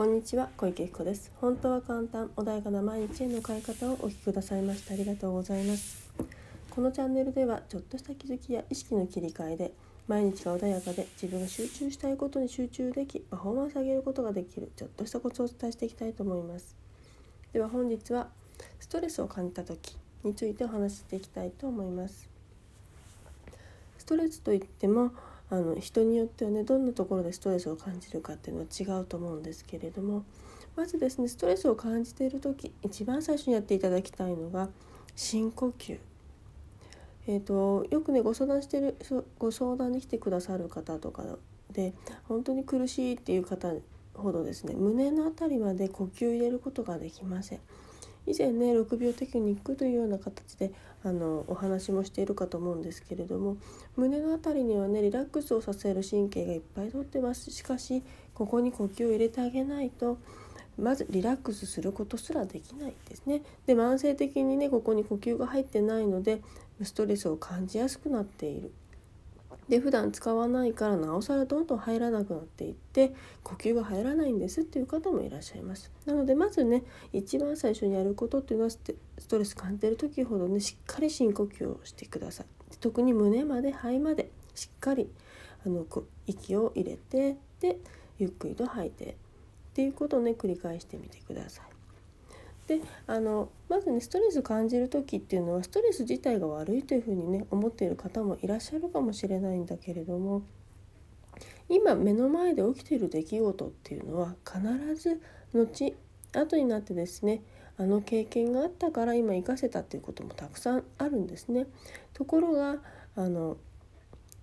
こんにちは小池彦です。本当は簡単穏やかな毎日への変え方をお聞きくださいましてありがとうございます。このチャンネルではちょっとした気づきや意識の切り替えで毎日が穏やかで自分が集中したいことに集中できパフォーマンス上げることができるちょっとしたコツをお伝えしていきたいと思います。では本日はストレスを感じた時についてお話ししていきたいと思います。ストレスといってもあの人によってはねどんなところでストレスを感じるかっていうのは違うと思うんですけれどもまずですねストレスを感じている時一番最初にやっていただきたいのが深呼吸。えーと、よくねご相談してるご相談に来てくださる方とかで本当に苦しいっていう方ほどですね胸の辺りまで呼吸を入れることができません。以前ね6秒テクニックというような形であのお話もしているかと思うんですけれども胸の辺りにはねリラックスをさせる神経がいっぱいとってますしかしここに呼吸を入れてあげないとまずリラックスすることすらできないですね。で慢性的にねここに呼吸が入ってないのでストレスを感じやすくなっている。で普段使わないからなおさらどんどん入らなくなっていって呼吸が入らないんですっていう方もいらっしゃいます。なのでまずね一番最初にやることっていうのはストレス感じてる時ほどねしっかり深呼吸をしてください。特に胸まで肺までしっかりあの息を入れてでゆっくりと吐いてっていうことをね繰り返してみてください。であのまずねストレス感じる時っていうのはストレス自体が悪いというふうにね思っている方もいらっしゃるかもしれないんだけれども今目の前で起きている出来事っていうのは必ず後後になってですねあの経験があったから今活かせたっていうこともたくさんあるんですね。ところがあの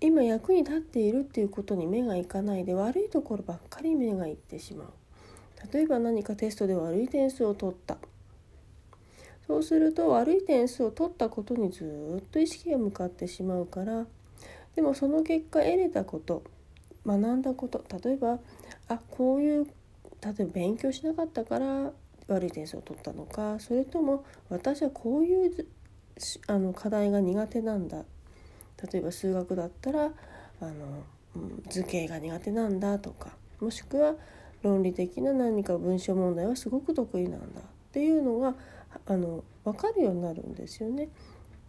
今役に立っているっていうことに目がいかないで悪いところばっかり目がいってしまう。例えば何かテストで悪い点数を取ったそうすると悪い点数を取ったことにずっと意識が向かってしまうからでもその結果得れたこと学んだこと例えばあこういう例えば勉強しなかったから悪い点数を取ったのかそれとも私はこういうあの課題が苦手なんだ。例えば数学だったらあの、図形が苦手なんだとかもしくは論理的な何か文章問題はすごく得意なんだっていうのがあの分かるようになるんですよね。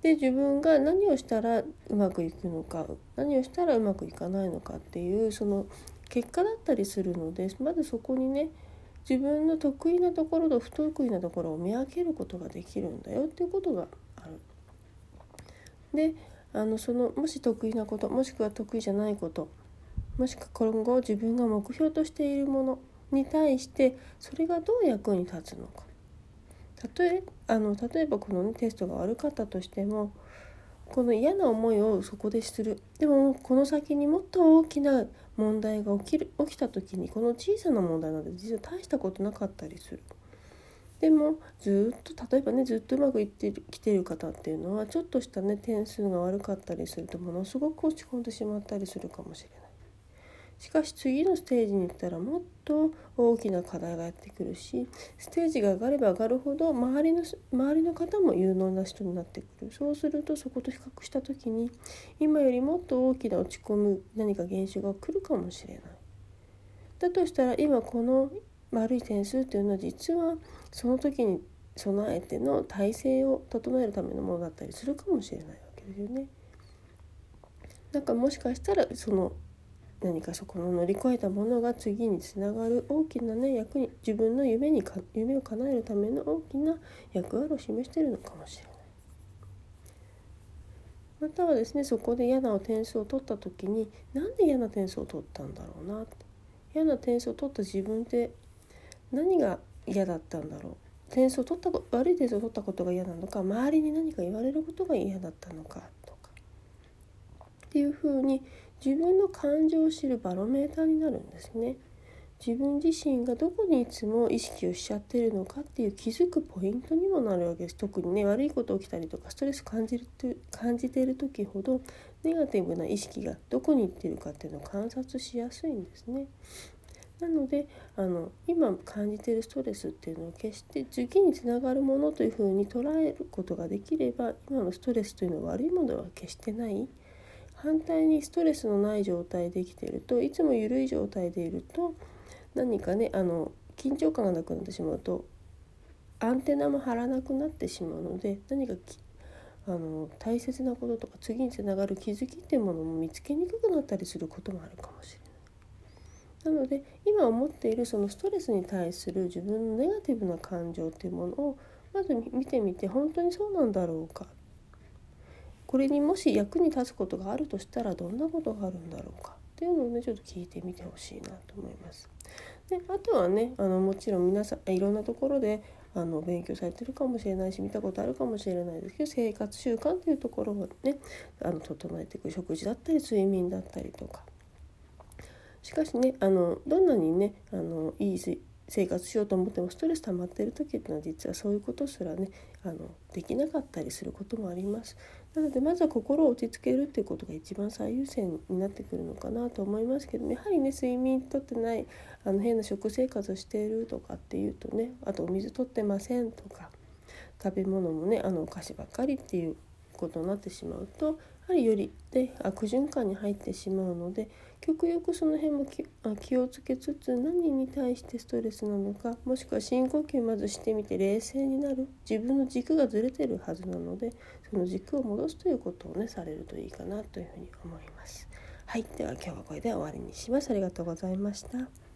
で自分が何をしたらうまくいくのか何をしたらうまくいかないのかっていうその結果だったりするのでまずそこにね自分の得意なところと不得意なところを見分けることができるんだよっていうことがある。であのそのもし得意なこともしくは得意じゃないこともしくは今後自分が目標としているものに対してそれがどう役に立つのか例えあの例えばこの、ね、テストが悪かったとしてもこの嫌な思いをそこでするでもこの先にもっと大きな問題が起きる起きた時にこの小さな問題なんて実は大したことなかったりする。でもずっと例えばねずっとうまくいってきてる方っていうのはちょっとしたね点数が悪かったりするとものすごく落ち込んでしまったりするかもしれない。しかし次のステージに行ったらもっと大きな課題がやってくるしステージが上がれば上がるほど周りの周りの方も有能な人になってくるそうするとそこと比較した時に今よりもっと大きな落ち込む何か現象が来るかもしれない。だとしたら今この悪い点数というのは実はその時に備えての体制を整えるためのものだったりするかもしれないわけですよね。なんかもしかしたらその何かそこの乗り越えたものが次につながる大きなね役に自分の夢にか夢を叶えるための大きな役割を示しているのかもしれない。またはですねそこで嫌な点数を取った時になんで嫌な点数を取ったんだろうな嫌な点数を取った自分って何が嫌だったんだろう点数を取った悪い点数を取ったことが嫌なのか周りに何か言われることが嫌だったのかとかっていうふうに自分の感情を知るバロメーターになるんですね。自分自身がどこにいつも意識をしちゃってるのかっていう気づくポイントにもなるわけです特にね悪いこと起きたりとかストレス感じる感じてる時ほどネガティブな意識がどこに行ってるかっていうのを観察しやすいんですね。なのであの今感じてるストレスっていうのを決して次につながるものというふうに捉えることができれば今のストレスというのは悪いものは決してない反対にストレスのない状態で生きているといつも緩い状態でいると何かねあの緊張感がなくなってしまうとアンテナも張らなくなってしまうので何かあの大切なこととか次につながる気づきっていうものも見つけにくくなったりすることもあるかもしれない。なので今思っているそのストレスに対する自分のネガティブな感情っていうものをまず見てみて本当にそうなんだろうかこれにもし役に立つことがあるとしたらどんなことがあるんだろうか？っていうのをねちょっと聞いてみてほしいなと思います。であとはねあのもちろん皆さんいろんなところであの勉強されてるかもしれないし見たことあるかもしれないですけど生活習慣というところをねあの整えていく食事だったり睡眠だったりとかしかしねあのどんなにねあのいい生活しようと思ってもストレス溜まってる時っていうのは実はそういうことすらねあのできなかったりすることもあります。なのでまずは心を落ち着けるっていうことが一番最優先になってくるのかなと思いますけど、やはりね睡眠とってないあの変な食生活をしているとかっていうとねあとお水とってませんとか食べ物もねあのお菓子ばっかりっていうことになってしまうとやはりよりで悪循環に入ってしまうので極力その辺も気をつけつつ何に対してストレスなのかもしくは深呼吸まずしてみて冷静になる自分の軸がずれてるはずなのでその軸を戻すということをねされるといいかなというふうに思います。はい、では今日はこれで終わりにします。ありがとうございました。